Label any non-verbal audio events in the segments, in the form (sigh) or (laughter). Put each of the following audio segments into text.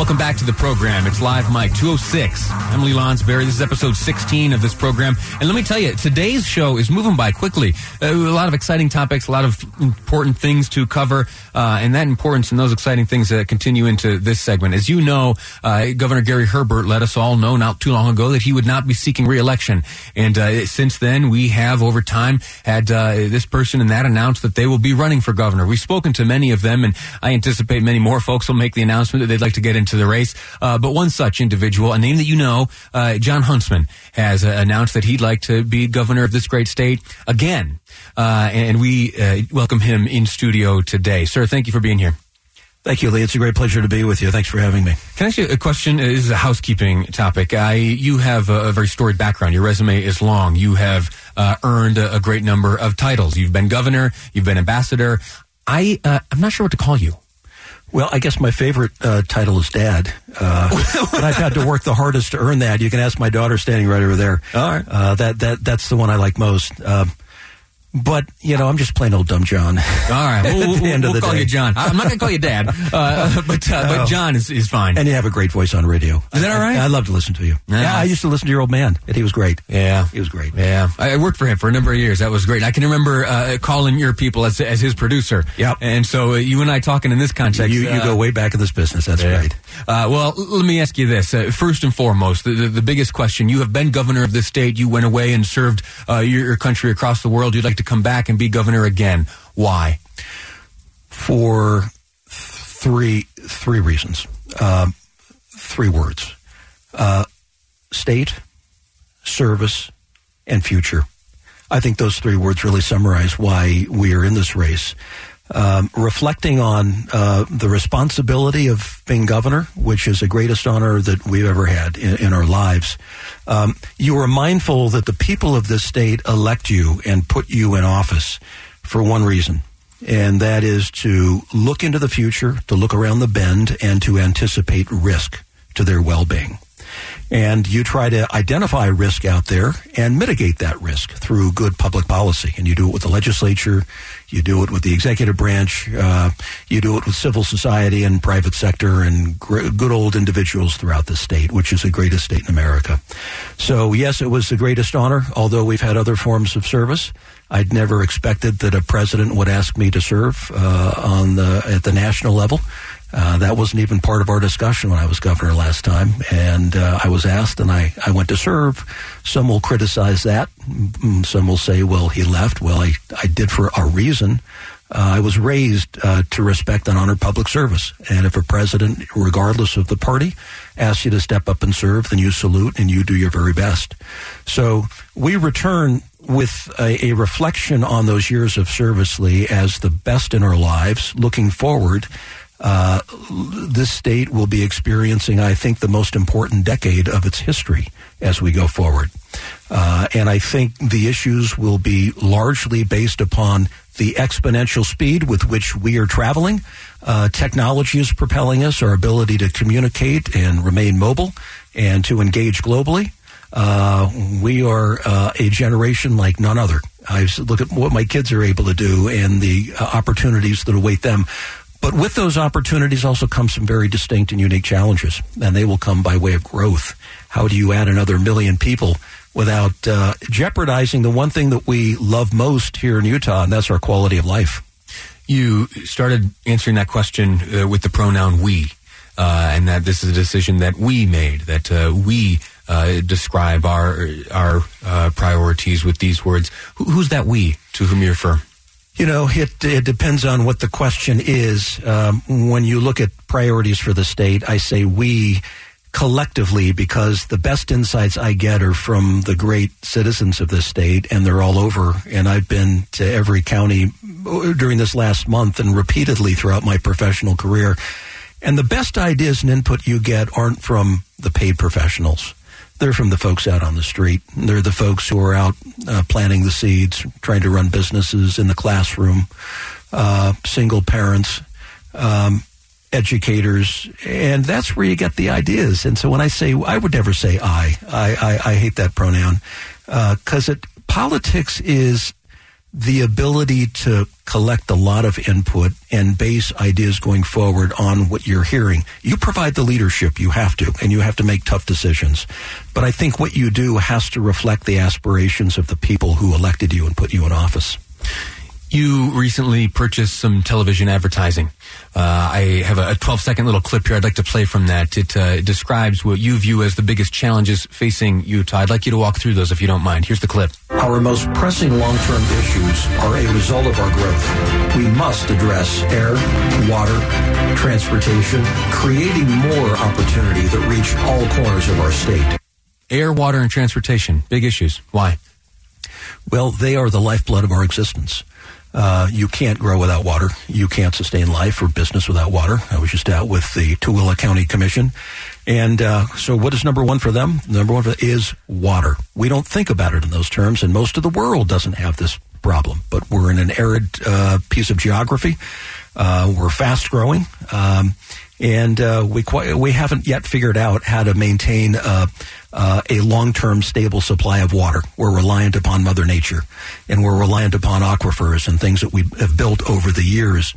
Welcome back to the program. It's Live Mike 206. I'm Lee Lonsberry. This is episode 16 of this program. And let me tell you, today's show is moving by quickly. Uh, a lot of exciting topics, a lot of important things to cover, uh, and that importance and those exciting things uh, continue into this segment. As you know, uh, Governor Gary Herbert let us all know not too long ago that he would not be seeking reelection. And uh, since then, we have over time had uh, this person and that announced that they will be running for governor. We've spoken to many of them, and I anticipate many more folks will make the announcement that they'd like to get into the race. Uh, but one such individual, a name that you know, uh, Jon Huntsman, has uh, announced that he'd like to be governor of this great state again. Uh, and we uh, welcome him in studio today. Sir, thank you for being here. Thank you, Lee. It's a great pleasure to be with you. Thanks for having me. Can I ask you a question? Uh, This is a housekeeping topic. I, you have a, a very storied background. Your resume is long. You have uh, earned a, a great number of titles. You've been governor. You've been ambassador. I, uh, I'm not sure what to call you. Well, I guess my favorite uh, title is Dad, uh, (laughs) and I've had to work the hardest to earn that. You can ask my daughter standing right over there. All right. Uh, that that that's the one I like most. Um, but you know, I'm just plain old dumb Jon. All right, (laughs) we'll, we'll- of we'll call day. you Jon. I'm not going to call you Dad, (laughs) uh, (laughs) but uh, but Jon is, is fine. And you have a great voice on radio. Is that all right? I, I love to listen to you. Yeah. Yeah, I used to listen to your old man, and he was great. yeah, He was great. Yeah, I worked for him for a number of years. That was great. I can remember uh, calling your people as as his producer. Yep. And so uh, you and I talking in this context. You you uh, go way back in this business. That's Yeah. great. Uh, well, let me ask you this. Uh, first and foremost, the, the, the biggest question. You have been governor of this state. You went away and served uh, your, your country across the world. You'd like to come back and be governor again. Why? for three three reasons, um, three words: uh, state, service, and future. I think those three words really summarize why we are in this race. Um, reflecting on uh, the responsibility of being governor, which is the greatest honor that we've ever had in, in our lives, um, you are mindful that the people of this state elect you and put you in office for one reason, and that is to look into the future, to look around the bend, and to anticipate risk to their well being. And you try to identify risk out there and mitigate that risk through good public policy. And you do it with the legislature, you do it with the executive branch, uh, you do it with civil society and private sector and gr- good old individuals throughout the state, which is the greatest state in America. So, yes, it was the greatest honor, although we've had other forms of service. I'd never expected that a president would ask me to serve uh, on the at the national level. Uh, that wasn't even part of our discussion when I was governor last time, and uh, I was asked, and I, I went to serve. Some will criticize that. Mm, Some will say, "Well, he left." Well, I I did for a reason. Uh, I was raised uh, to respect and honor public service, and if a president, regardless of the party, asks you to step up and serve, then you salute and you do your very best. So we return with a, a reflection on those years of service, Lee, as the best in our lives. Looking forward, uh, this state will be experiencing, I think, the most important decade of its history as we go forward. Uh, and I think the issues will be largely based upon the exponential speed with which we are traveling. Uh, technology is propelling us, our ability to communicate and remain mobile and to engage globally. Uh, we are uh, a generation like none other. I look at what my kids are able to do and the uh, opportunities that await them. But with those opportunities also come some very distinct and unique challenges, and they will come by way of growth. How do you add another million people without uh, jeopardizing the one thing that we love most here in Utah, and that's our quality of life? You started answering that question uh, with the pronoun we. uh, and that this is a decision that we made, that uh, we uh, describe our our uh, priorities with these words. Who, who's that we to whom you refer? You know, it, it depends on what the question is. Um, when you look at priorities for the state, I say we collectively because the best insights I get are from the great citizens of this state, and they're all over. And I've been to every county during this last month and repeatedly throughout my professional career. And the best ideas and input you get aren't from the paid professionals. They're from the folks out on the street. They're the folks who are out uh, planting the seeds, trying to run businesses in the classroom, uh, single parents, um, educators, and that's where you get the ideas. And so when I say, I would never say I. I, I, I hate that pronoun because uh, it politics is the ability to collect a lot of input and base ideas going forward on what you're hearing. You provide the leadership, you have to, and you have to make tough decisions. But I think what you do has to reflect the aspirations of the people who elected you and put you in office. You recently purchased some television advertising. Uh, I have a 12 second little clip here I'd like to play from that. It, uh, it, describes what you view as the biggest challenges facing Utah. I'd like you to walk through those if you don't mind. Here's the clip. Our most pressing long term issues are a result of our growth. We must address air, water, transportation, creating more opportunity that reach all corners of our state. Air, water, and transportation. Big issues. Why? Well, they are the lifeblood of our existence. Uh, you can't grow without water. You can't sustain life or business without water. I was just out with the Tooele County Commission. And uh, so, what is number one for them? Number one is water. We don't think about it in those terms, and most of the world doesn't have this problem. But we're in an arid uh, piece of geography. Uh, we're fast growing. Um, and uh, we quite, we haven't yet figured out how to maintain uh, a long term stable supply of water. We're reliant upon Mother Nature, and we're reliant upon aquifers and things that we have built over the years.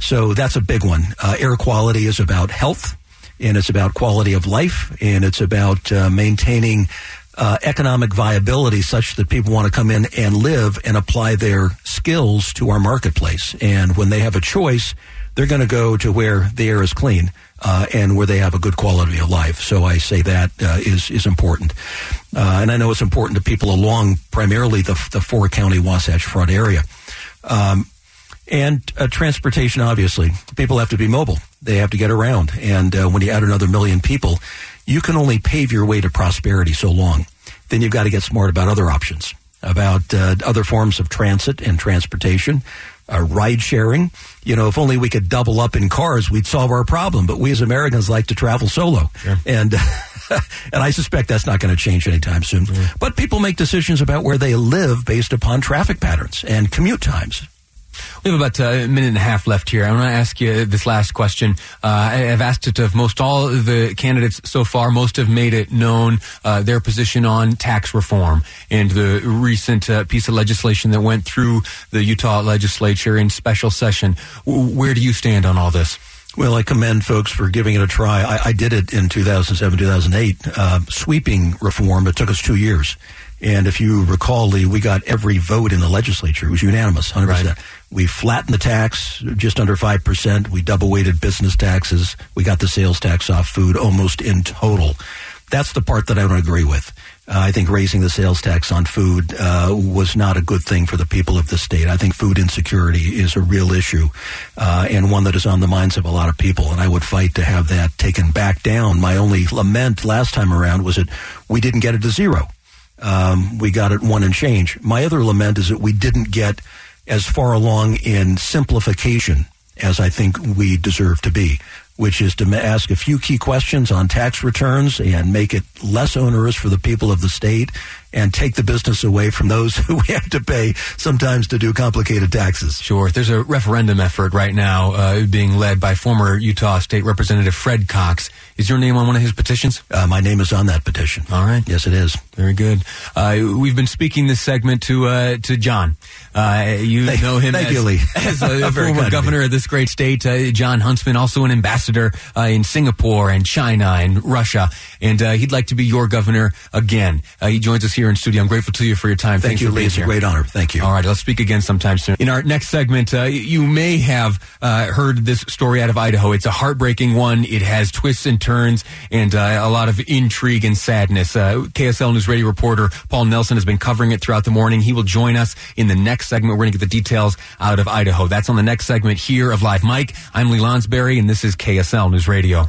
So that's a big one. Uh, air quality is about health, and it's about quality of life, and it's about uh, maintaining. Uh, economic viability such that people want to come in and live and apply their skills to our marketplace. And when they have a choice, they're going to go to where the air is clean uh, and where they have a good quality of life. So I say that uh, is is important, uh, and I know it's important to people along primarily the the four county Wasatch Front area. Um, and uh, transportation, obviously, people have to be mobile. They have to get around. And uh, when you add another million people, you can only pave your way to prosperity so long. Then you've got to get smart about other options, about uh, other forms of transit and transportation uh, ride sharing. You know, if only we could double up in cars, we'd solve our problem. But we as Americans like to travel solo, sure. and (laughs) and I suspect that's not going to change anytime soon. But people make decisions about where they live based upon traffic patterns and commute times. We have about a minute and a half left here. I want to ask you this last question. Uh, I've asked it of most all the candidates so far. Most have made it known uh, their position on tax reform and the recent uh, piece of legislation that went through the Utah legislature in special session. Where do you stand on all this? Well, I commend folks for giving it a try. I, I did it in 2007, 2008. Uh, sweeping reform, it took us two years. And if you recall, Lee, we got every vote in the legislature. It was unanimous, 100%. Right. We flattened the tax just under 5%. We double weighted business taxes. We got the sales tax off food almost in total. That's the part that I don't agree with. Uh, I think raising the sales tax on food uh, was not a good thing for the people of the state. I think food insecurity is a real issue uh, and one that is on the minds of a lot of people, and I would fight to have that taken back down. My only lament last time around was that we didn't get it to zero. Um, we got it one and change. My other lament is that we didn't get as far along in simplification as I think we deserve to be, which is to ask a few key questions on tax returns and make it less onerous for the people of the state and take the business away from those (laughs) who we have to pay sometimes to do complicated taxes. Sure. There's a referendum effort right now uh, being led by former Utah State Representative Fred Cox. Is your name on one of his petitions? Uh, my name is on that petition. All right. Yes, it is. Very good. Uh, we've been speaking this segment to uh, to Jon. Uh, you thank, know him as, you, (laughs) as a (laughs) former governor of this great state. Uh, Jon Huntsman, also an ambassador in Singapore and China and Russia, and he'd like to be your governor again. he joins us here here in studio. I'm grateful to you for your time. Thank Thanks you, Lee. It's a great honor. Thank you. All right, let's speak again sometime soon. In our next segment, uh, you may have uh, heard this story out of Idaho. It's a heartbreaking one. It has twists and turns and uh, a lot of intrigue and sadness. Uh, KSL News Radio reporter Paul Nelson has been covering it throughout the morning. He will join us in the next segment. We're going to get the details out of Idaho. That's on the next segment here of Live Mike. I'm Lee Lonsberry, and this is KSL News Radio.